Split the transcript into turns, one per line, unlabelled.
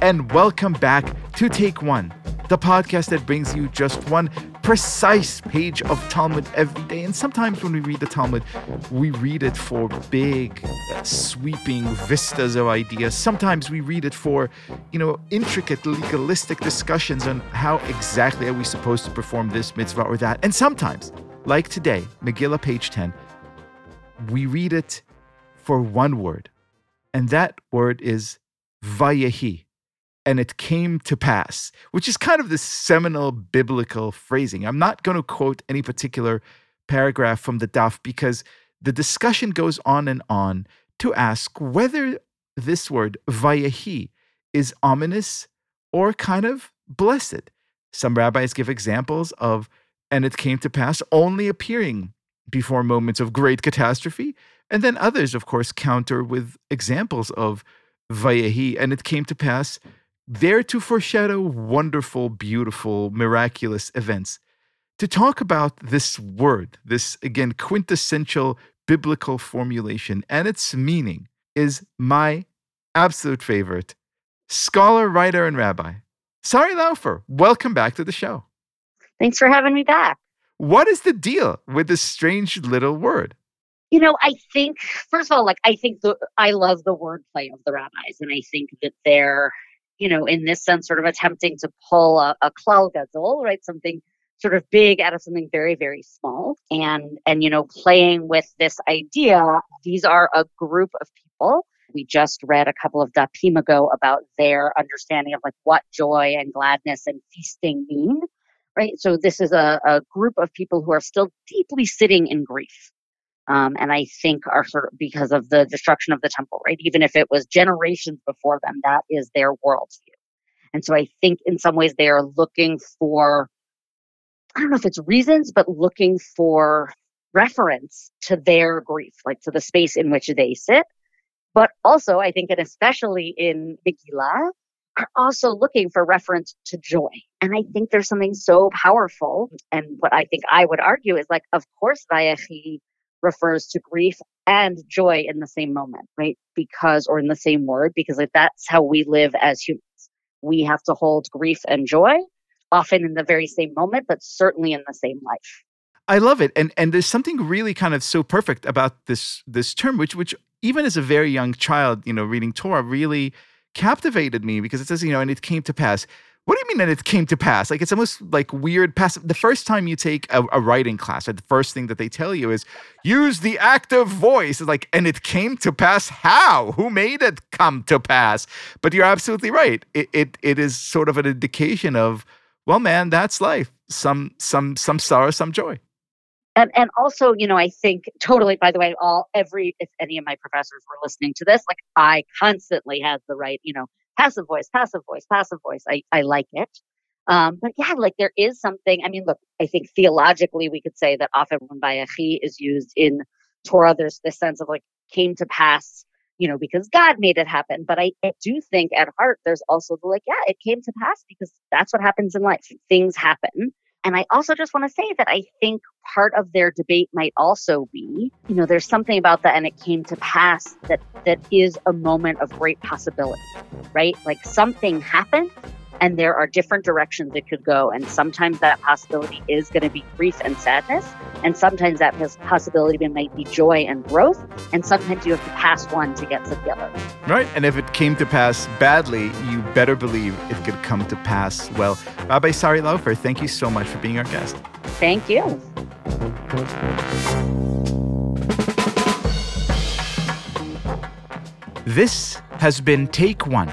and welcome back to Take One, the podcast that brings you just one precise page of Talmud every day. And sometimes when we read the Talmud, we read it for big, sweeping vistas of ideas. Sometimes we read it for, you know, intricate legalistic discussions on how exactly are we supposed to perform this mitzvah or that. And sometimes, like today, Megillah, page 10, we read it for one word, and that word is Vayehi and it came to pass, which is kind of the seminal biblical phrasing. I'm not going to quote any particular paragraph from the Daf because the discussion goes on and on to ask whether this word vayehi is ominous or kind of blessed. Some rabbis give examples of and it came to pass only appearing before moments of great catastrophe, and then others, of course, counter with examples of vayehi and it came to pass there to foreshadow wonderful, beautiful, miraculous events. To talk about this word, this again quintessential biblical formulation and its meaning, is my absolute favorite scholar, writer, and rabbi, Sari Laufer. Welcome back to the show.
Thanks for having me back.
What is the deal with this strange little word?
You know, I think first of all, like I think the I love the wordplay of the rabbis, and I think that they're you know, in this sense, sort of attempting to pull a, a klal gadol, right? Something sort of big out of something very, very small. And, and, you know, playing with this idea, these are a group of people. We just read a couple of dapim ago about their understanding of like what joy and gladness and feasting mean, right? So this is a, a group of people who are still deeply sitting in grief um, and I think are sort of because of the destruction of the temple, right? Even if it was generations before them, that is their worldview. And so I think in some ways they are looking for, I don't know if it's reasons, but looking for reference to their grief, like to the space in which they sit. But also, I think, and especially in Megillah, are also looking for reference to joy. And I think there's something so powerful. And what I think I would argue is like, of course, Vayechi refers to grief and joy in the same moment, right? Because, or in the same word, because like that's how we live as humans. We have to hold grief and joy, often in the very same moment, but certainly in the same life.
I love it, and and there's something really kind of so perfect about this this term, which which even as a very young child, you know, reading Torah really captivated me because it says, you know, and it came to pass what do you mean that it came to pass? Like it's almost like weird passive. The first time you take a, a writing class, the first thing that they tell you is use the active voice. It's like, and it came to pass. How? Who made it come to pass? But you're absolutely right. It it, it is sort of an indication of, well, man, that's life. Some some some sorrow, some joy.
And, and also, you know, I think totally, by the way, all every, if any of my professors were listening to this, like I constantly had the right, you know, passive voice, passive voice, passive voice. I, I like it. Um, but yeah, like there is something. I mean, look, I think theologically we could say that often when Vayechi is used in Torah, there's this sense of like came to pass, you know, because God made it happen. But I, I do think at heart there's also the like, yeah, it came to pass because that's what happens in life. Things happen. And I also just want to say that I think part of their debate might also be, you know, there's something about that and it came to pass that that is a moment of great possibility, right? Like something happened and there are different directions it could go. And sometimes that possibility is going to be grief and sadness. And sometimes that possibility might be joy and growth. And sometimes you have to pass one to get to the other.
Right. And if it came to pass badly, you better believe it could come to pass well. Rabbi Sari Laufer, thank you so much for being our guest.
Thank you.
This has been Take One,